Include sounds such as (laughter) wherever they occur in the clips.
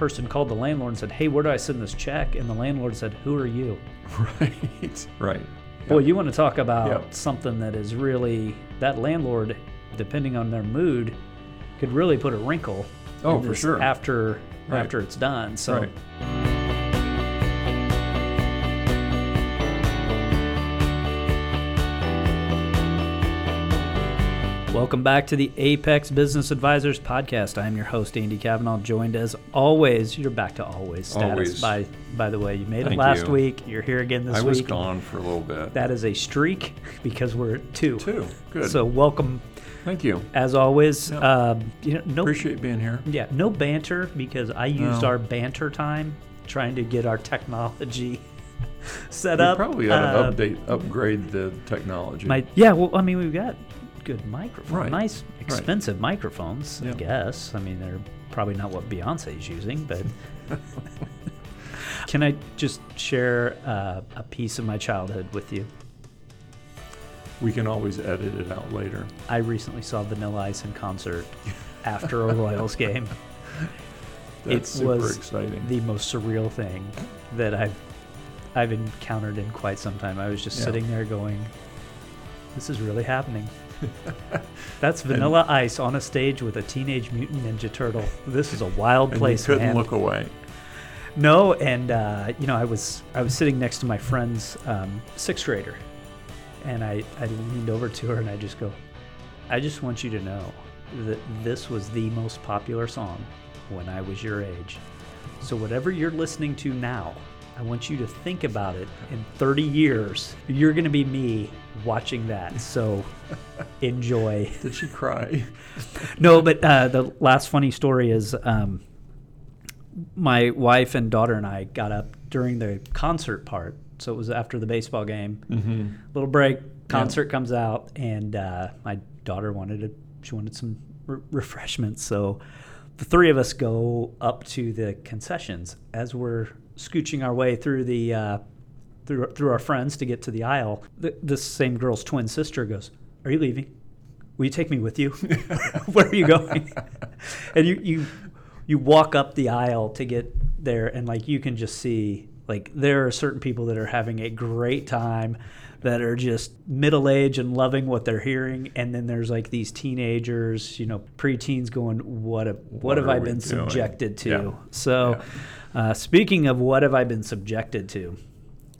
person called the landlord and said, "Hey, where do I send this check?" And the landlord said, "Who are you?" (laughs) Right. Right. Boy, you want to talk about Yep. something that is really that landlord, depending on their mood, could really put a wrinkle. Oh, for sure. After Right. after it's done. So Right. Welcome back to the Apex Business Advisors podcast. I am your host Andy Kavanaugh, joined as always. You're back to always status. Always. By by the way, you made it last you. week. You're here again this week. I was week. gone for a little bit. That is a streak because we're at two. Two. Good. So welcome Thank you. as always. Um, you know, no Appreciate being here. Yeah, no banter because I used No. our banter time trying to get our technology (laughs) set We up. probably ought Uh, to update, upgrade the technology. My yeah, well, I mean, we've got good microphones, Right, nice, expensive microphones. I guess. I mean, they're probably not what Beyonce's using, but. (laughs) Can I just share uh, a piece of my childhood with you? we can always edit it out later. I recently saw Vanilla Ice in concert (laughs) after a Royals game. (laughs) That's it super was exciting. the most surreal thing that I've I've encountered in quite some time. I was just Yeah. sitting there going, "This is really happening." (laughs) That's Vanilla Ice on a stage with a Teenage Mutant Ninja Turtle. This is a wild and place, you couldn't man. look away. No, and uh, you know, I was I was sitting next to my friend's um, sixth grader, and I I leaned over to her and I just go, I just want you to know that this was the most popular song when I was your age. So whatever you're listening to now, I want you to think about it in 30 years. You're going to be me watching that. So (laughs) enjoy. Did she cry? (laughs) No, but uh, the last funny story is um, my wife and daughter and I got up during the concert part. So it was after the baseball game. mm-hmm. Little break, concert comes out, and uh, my daughter wanted to. She wanted some re- refreshments. So the three of us go up to the concessions as we're scooching our way through the. Uh, through, through our friends to get to the aisle, th- this same girl's twin sister goes, "Are you leaving? Will you take me with you? (laughs) Where are you going?" (laughs) and you you you walk up the aisle to get there, and like you can just see like there are certain people that are having a great time that are just middle age and loving what they're hearing and then there's like these teenagers you know preteens going what have, what, What have i been doing?" subjected to Yeah. so uh, speaking of what have i been subjected to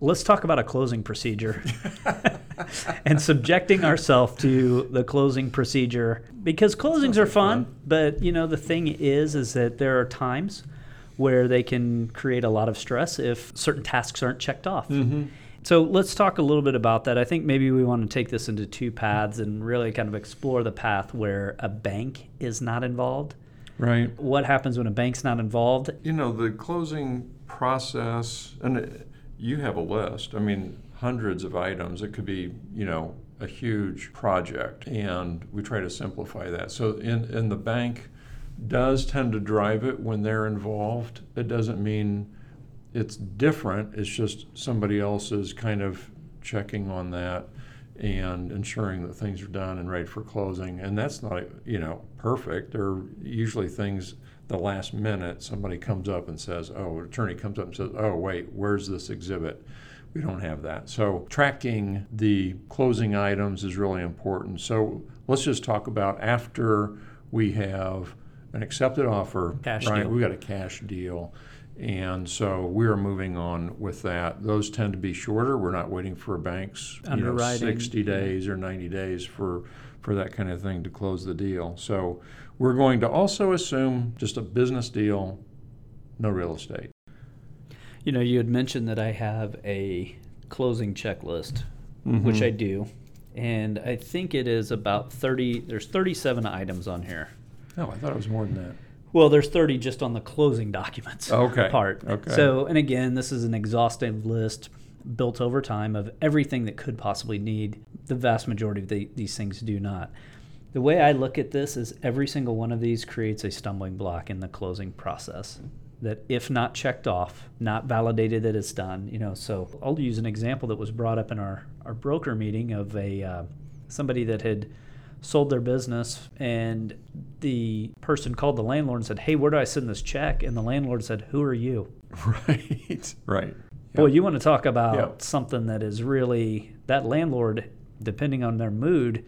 let's talk about a closing procedure (laughs) and subjecting ourselves to the closing procedure because closings Sounds are fun, fun. but you know the thing is is that there are times where they can create a lot of stress if certain tasks aren't checked off. Mm-hmm. So let's talk a little bit about that. I think maybe we want to take this into two paths and really kind of explore the path where a bank is not involved. Right. What happens when a bank's not involved? You know, the closing process, and it- you have a list. I mean, hundreds of items. It could be, you know, a huge project, and we try to simplify that. So, in, in the bank does tend to drive it when they're involved. It doesn't mean it's different. It's just somebody else is kind of checking on that and ensuring that things are done and ready for closing. And that's not, you know, perfect. There are usually things the last minute somebody comes up and says, "Oh, an attorney comes up and says, "Oh, wait, where's this exhibit?" We don't have that. So tracking the closing items is really important. So let's just talk about after we have an accepted offer, Cash right? deal. We got a cash deal. And so we're moving on with that. Those tend to be shorter. We're not waiting for banks, you know, 60 days or 90 days for, for that kind of thing to close the deal. So we're going to also assume just a business deal, no real estate. You know, you had mentioned that I have a closing checklist, which mm-hmm. I do. And I think it is about 30, there's 37 items on here. No, I thought it was more than that. Well, there's 30 just on the closing documents Okay, part. okay. So, and again, this is an exhaustive list built over time of everything that could possibly need. The vast majority of the, these things do not. The way I look at this is every single one of these creates a stumbling block in the closing process. That if not checked off, not validated that it's done, you know. So I'll use an example that was brought up in our, our broker meeting of a uh, somebody that had sold their business, and the person called the landlord and said, "Hey, where do I send this check?" And the landlord said, "Who are you?" (laughs) Right. Right. Boy, Yep. you want to talk about Yep. something that is really that landlord, depending on their mood,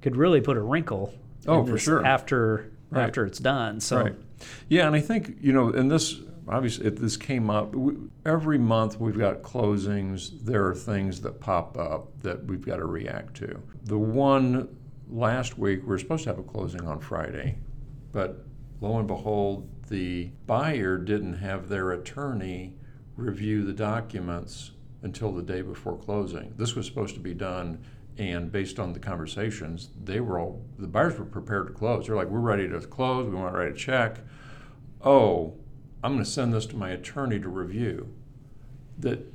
could really put a wrinkle. Oh, for sure. After Right. after it's done, so Right. Yeah, and I think you know, and this obviously, if this came up we, every month, we've got closings. There are things that pop up that we've got to react to. The one last week, we were supposed to have a closing on Friday, but lo and behold, the buyer didn't have their attorney review the documents until the day before closing. This was supposed to be done, and based on the conversations, they were all the buyers were prepared to close. They're like, "We're ready to close. We want to write a check." Oh, I'm going to send this to my attorney to review. That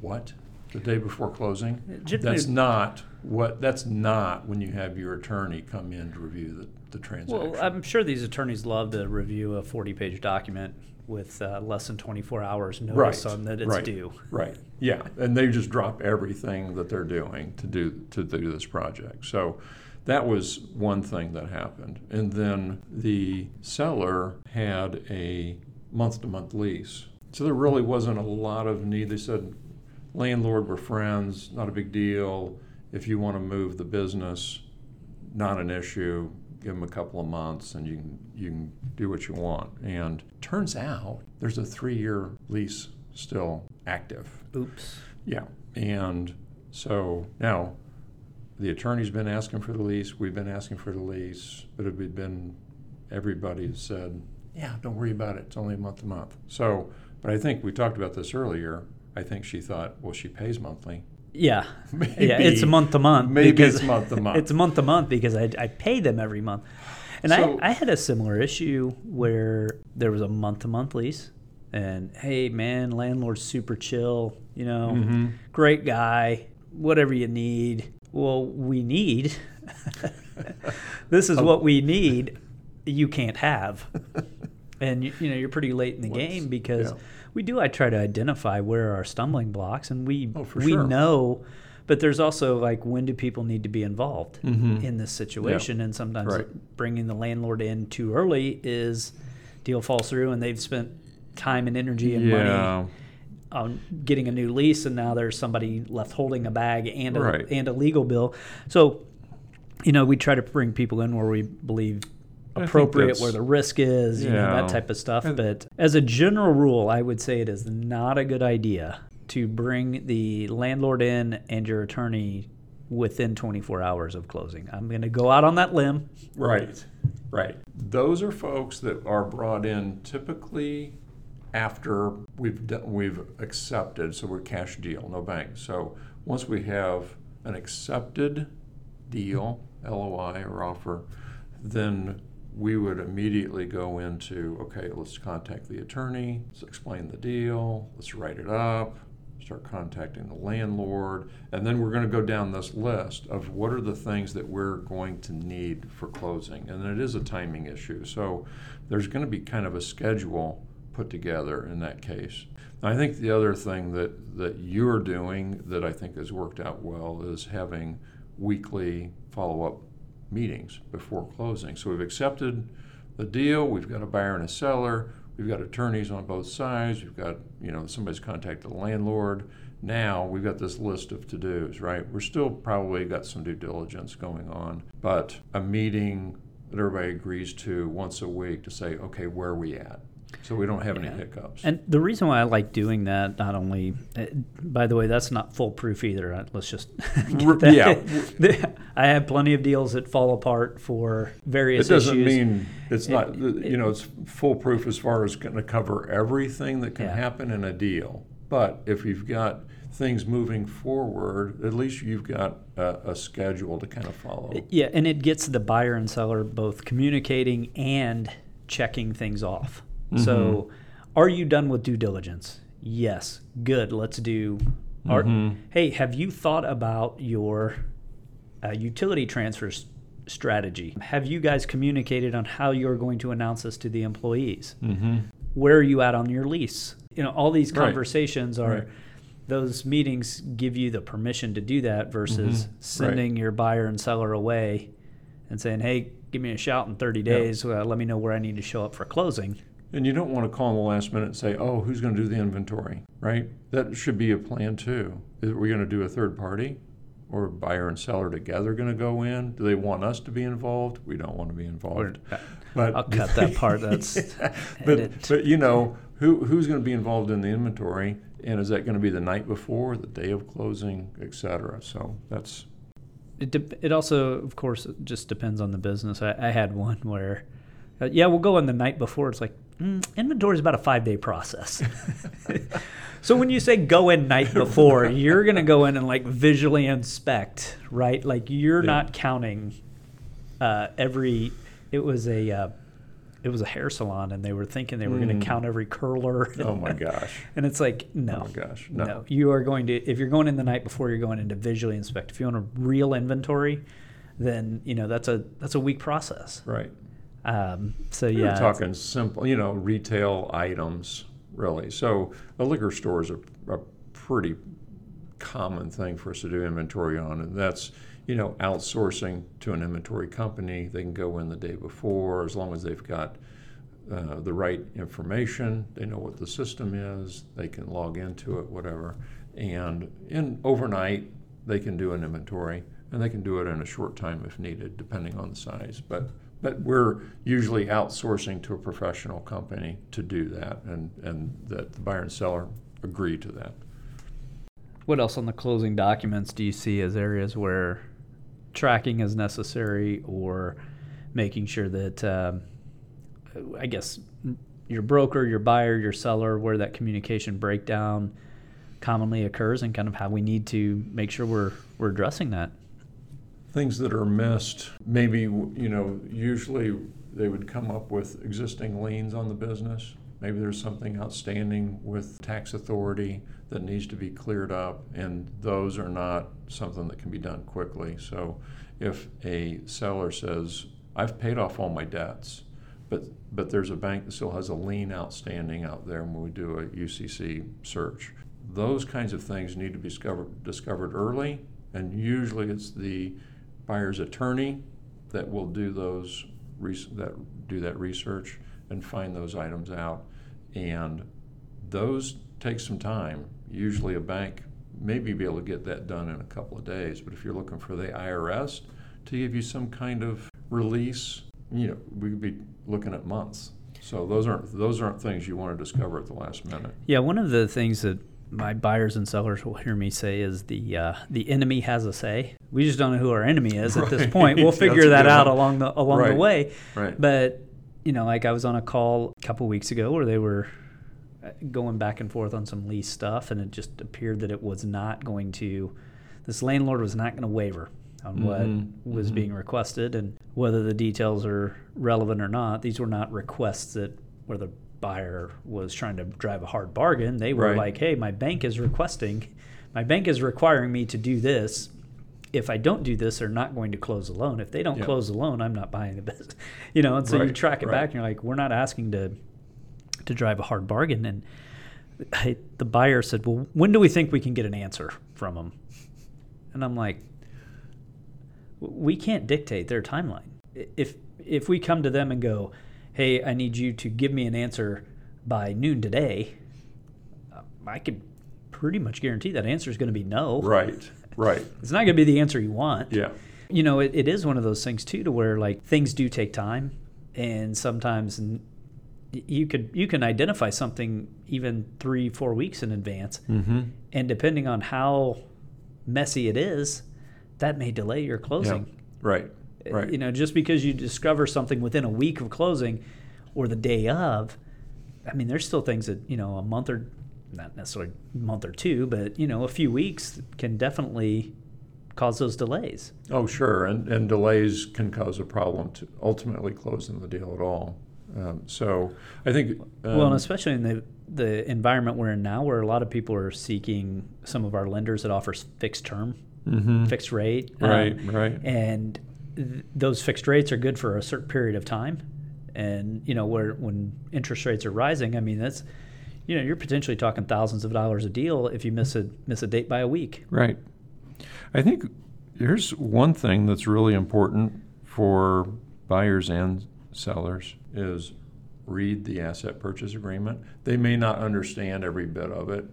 what? The day before closing? That's not what. That's not when you have your attorney come in to review the, the transaction. Well, I'm sure these attorneys love to review a 40 page document with uh, less than 24 hours notice Right, on that it's right. due. Right. Yeah, and they just drop everything that they're doing to do to do this project. So that was one thing that happened. And then the seller had a month-to-month lease. So there really wasn't a lot of need. They said landlord we're friends, not a big deal. If you want to move the business, not an issue. Give them a couple of months, and you can you can do what you want. And turns out there's a three-year lease still active. Oops. Yeah, and so now the attorney's been asking for the lease. We've been asking for the lease, but it had been everybody said, "Yeah, don't worry about it. It's only a month to month." So, but I think we talked about this earlier. I think she thought, well, she pays monthly. Yeah. Maybe, (laughs) yeah, it's month to month. Maybe it's month to month. (laughs) It's month to month because I, I pay them every month. And So- I, I had a similar issue where there was a month to month lease. And hey, man, landlord's super chill, you know, Mhm. great guy, whatever you need. Well, we need. (laughs) this is what we need. You can't have. And you, you know you're pretty late in the What's- game because yeah. we do. I try to identify where are our stumbling blocks, and we Oh, we sure. know. But there's also like when do people need to be involved Mhm. in this situation, and sometimes Right. bringing the landlord in too early is deal falls through, and they've spent time and energy and money on getting a new lease, and now there's somebody left holding a bag and a, Right. and a legal bill. So, you know, we try to bring people in where we believe appropriate, where the risk is, you know, that type of stuff. But as a general rule, I would say it is not a good idea to bring the landlord in and your attorney within 24 hours of closing. I'm going to go out on that limb. Right, right. Those are folks that are brought in typically after we've done, we've accepted, so we're cash deal, no bank. So once we have an accepted deal, LOI or offer, then we would immediately go into, okay, let's contact the attorney, let's explain the deal, let's write it up, start contacting the landlord, and then we're going to go down this list of what are the things that we're going to need for closing. And it is a timing issue. So there's going to be kind of a schedule put together in that case. I think the other thing that, that you're doing that I think has worked out well is having weekly follow up meetings before closing. So we've accepted the deal, we've got a buyer and a seller, we've got attorneys on both sides, we've got, you know, somebody's contacted the landlord. Now we've got this list of to dos, right? We're still probably got some due diligence going on, but a meeting that everybody agrees to once a week to say, okay, where are we at? So we don't have any hiccups. And the reason why I like doing that, not only, uh, by the way, that's not foolproof either. Uh, Let's just (laughs) yeah. (laughs) I have plenty of deals that fall apart for various It doesn't issues. mean it's not, you know, it's foolproof as far as going to cover everything that can Yeah. happen in a deal. But if you've got things moving forward, at least you've got a, a schedule to kind of follow. Yeah, and it gets the buyer and seller both communicating and checking things off. So, Mm-hmm. are you done with due diligence? Yes. Good. Let's do. Are, Mhm. Hey, have you thought about your uh, utility transfer strategy? Have you guys communicated on how you're going to announce this to the employees? Mm-hmm. Where are you at on your lease? You know, all these Right. conversations are. Right. Those meetings give you the permission to do that versus Mhm. Right. sending your buyer and seller away and saying, "Hey, give me a shout in 30 Yeah. days. Uh, let me know where I need to show up for closing." And you don't want to call in the last minute and say, oh, who's going to do the inventory, right? That should be a plan too. Is we going to do a third party or buyer and seller together going to go in? Do they want us to be involved? We don't want to be involved. But I'll cut that part. (laughs) That's (laughs) but, but you know, who, who's going to be involved in the inventory? And is that going to be the night before, the day of closing, et cetera? So that's, It, de- it also, of course, just depends on the business. I, I had one where, uh, yeah, we'll go in the night before. It's like, mm, inventory is about a five day process. (laughs) so when you say go in night (laughs) before, you're going to go in and like visually inspect, right? Like you're Yeah. not counting uh, every, it was a, uh, it was a hair salon and they were thinking they were going Mm. to count every curler. oh my (laughs) gosh. And it's like, no. Oh my gosh. No. No. you are going to if you're going in the night before, you're going in to visually inspect. If you want a real inventory, then you know that's a that's a week process. Right. Um, so We're yeah, talking simple, you know, retail items, really. So a liquor store is a, a pretty common thing for us to do inventory on, and that's, you know, outsourcing to an inventory company. They can go in the day before as long as they've got uh, the right information. They know what the system is. They can log into it, whatever. And in overnight, they can do an inventory, and they can do it in a short time if needed, depending on the size. But but we're usually outsourcing to a professional company to do that, and and that the buyer and seller agree to that. what else on the closing documents do you see as areas where tracking is necessary, or making sure that um, I guess your broker, your buyer, your seller, where that communication breakdown commonly occurs, and kind of how we need to make sure we're we're addressing that. Things that are missed, maybe, you know, usually they would come up with existing liens on the business. Maybe there's something outstanding with tax authority that needs to be cleared up, and those are not something that can be done quickly. So if a seller says, I've paid off all my debts, but, but there's a bank that still has a lien outstanding out there when we do a UCC search. Those kinds of things need to be discovered, discovered early, and usually it's the buyer's attorney that will do those that do that research and find those items out, and those take some time. Usually, a bank may be able to get that done in a couple of days, but if you're looking for the IRS to give you some kind of release, you know, we could be looking at months. So those aren't those aren't things you want to discover at the last minute. Yeah, one of the things that my buyers and sellers will hear me say is the uh, the enemy has a say. We just don't know who our enemy is at this point. We'll (laughs) figure that out one. along the along the way. Right. But you know, like I was on a call a couple weeks ago where they were uh, going back and forth on some lease stuff, and it just appeared that it was not going to. This landlord was not going to waver on Mhm, what was mhm. being requested, and whether the details are relevant or not. These were not requests that where the buyer was trying to drive a hard bargain. They were Right. like, "Hey, my bank is requesting, my bank is requiring me to do this." If I don't do this, they're not going to close the loan. If they don't Yeah. close the loan, I'm not buying the (laughs) business. You know, and so you track it right. back, and you're like, we're not asking to to drive a hard bargain. And I, the buyer said, "Well, when do we think we can get an answer from them?" And I'm like, we can't dictate their timeline. If if we come to them and go, "Hey, I need you to give me an answer by noon today," I could pretty much guarantee that answer is going to be no. Right. Right. It's not going to be the answer you want. Yeah. You know, it, it is one of those things too, to where like things do take time, and sometimes n- you could you can identify something even three four weeks in advance, Mm-hmm. and depending on how messy it is, that may delay your closing. Right. Right. You know, just because you discover something within a week of closing or the day of, I mean, there's still things that, you know, a month or not necessarily a month or two, but, you know, a few weeks can definitely cause those delays. Oh, sure, and, and delays can cause a problem to ultimately closing the deal at all. Um, so I think. Um, well, and especially in the, the environment we're in now, where a lot of people are seeking some of our lenders that offers fixed term, mhm. fixed rate. Right, um, right. and th- those fixed rates are good for a certain period of time and you know where when interest rates are rising i mean that's you know you're potentially talking thousands of dollars a deal if you miss a miss a date by a week Right. I think here's one thing that's really important for buyers and sellers is read the asset purchase agreement. They may not understand every bit of it,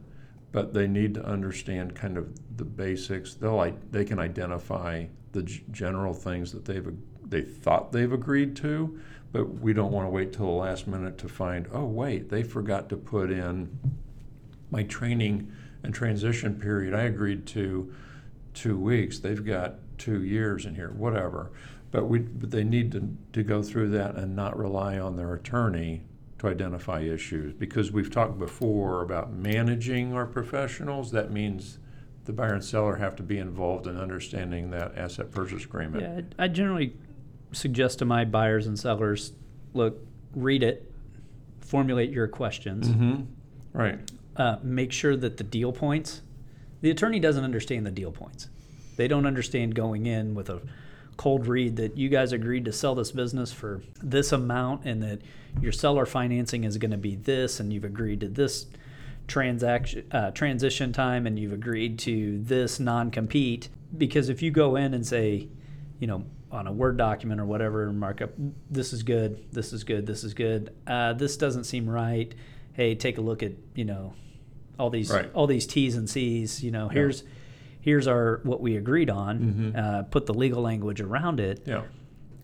but they need to understand kind of the basics. They'll they can identify the g- general things that they've they thought they've agreed to, but we don't want to wait till the last minute to find oh wait they forgot to put in my training and transition period. I agreed to two weeks. They've got two years in here, whatever. But we but they need to, to go through that and not rely on their attorney to identify issues because we've talked before about managing our professionals. That means the buyer and seller have to be involved in understanding that asset purchase agreement. Yeah, I generally suggest to my buyers and sellers, look, read it, formulate your questions. Mm-hmm. Right. Uh, make sure that the deal points. The attorney doesn't understand the deal points. They don't understand going in with a cold read that you guys agreed to sell this business for this amount and that your seller financing is going to be this and you've agreed to this transaction uh, transition time and you've agreed to this non-compete. Because if you go in and say you know on a word document or whatever markup this is good this is good this is good uh, this doesn't seem right. Hey take a look at you know all these right. all these t's and c's you know here's yeah here's our what we agreed on. Mm-hmm. Uh, put the legal language around it. Yeah.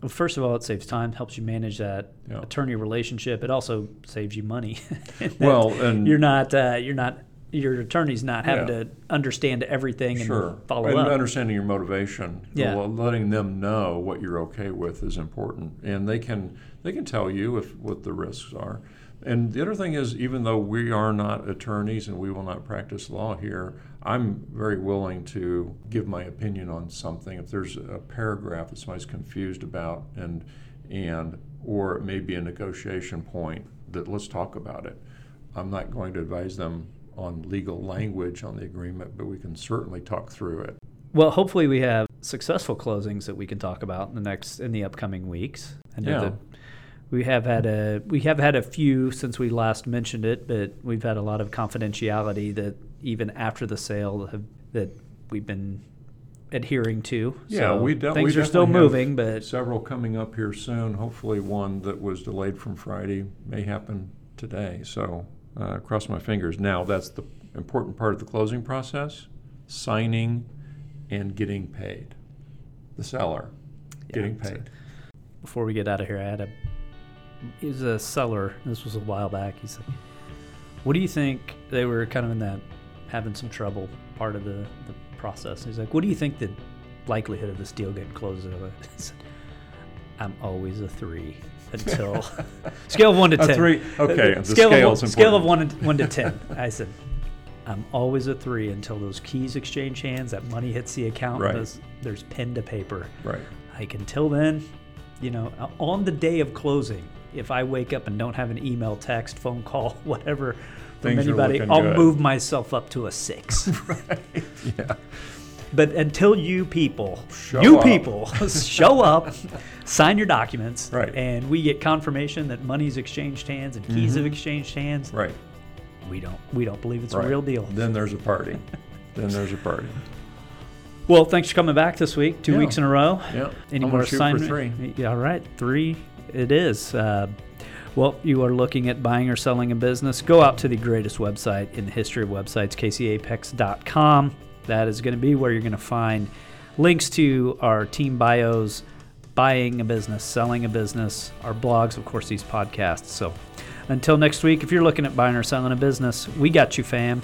Well, first of all, it saves time, helps you manage that yeah. attorney relationship. It also saves you money. (laughs) well, and you're not uh, you're not your attorney's not having yeah. to understand everything sure. and follow and up. understanding your motivation, yeah. letting them know what you're okay with is important, and they can they can tell you if what the risks are. And the other thing is, even though we are not attorneys and we will not practice law here, I'm very willing to give my opinion on something. If there's a paragraph that somebody's confused about, and and or it may be a negotiation point that let's talk about it. I'm not going to advise them on legal language on the agreement, but we can certainly talk through it. Well, hopefully we have successful closings that we can talk about in the next in the upcoming weeks. I know yeah. that we have had a we have had a few since we last mentioned it, but we've had a lot of confidentiality that even after the sale have, that we've been adhering to. Yeah, so we de- things we are still moving, but several coming up here soon. Hopefully, one that was delayed from Friday may happen today. So, uh, cross my fingers. Now, that's the important part of the closing process: signing and getting paid. The seller yeah, getting paid. Before we get out of here, I had a he's a seller. This was a while back. He's like, "What do you think?" They were kind of in that having some trouble part of the, the process. He's like, "What do you think the likelihood of this deal getting closed?" (laughs) Said, I'm always a three until (laughs) scale of one to ten. Three. Uh, okay. The scale, of, one, scale of one to, one to ten. I said, I'm always a three until those keys exchange hands, that money hits the account, right. there's, there's pen to paper. Right. Like until then, you know, on the day of closing, if I wake up and don't have an email, text, phone call, (laughs) whatever from Things anybody, I'll good. move myself up to a six. (laughs) (laughs) right. Yeah. But until you people, show you up. people show up, sign your documents, right. and we get confirmation that money's exchanged hands and keys mm-hmm. have exchanged hands, right? We don't we don't believe it's right. a real deal. Then there's a party. then there's a party. Well, thanks for coming back this week. Two yeah. weeks in a row. Yeah. Any I'm more assignments? Three. Yeah, all right, three it is. Uh, well, you are looking at buying or selling a business, go out to the greatest website in the history of websites, kcapex.com. That is going to be where you're going to find links to our team bios, buying a business, selling a business, our blogs, of course, these podcasts. So until next week, if you're looking at buying or selling a business, we got you, fam.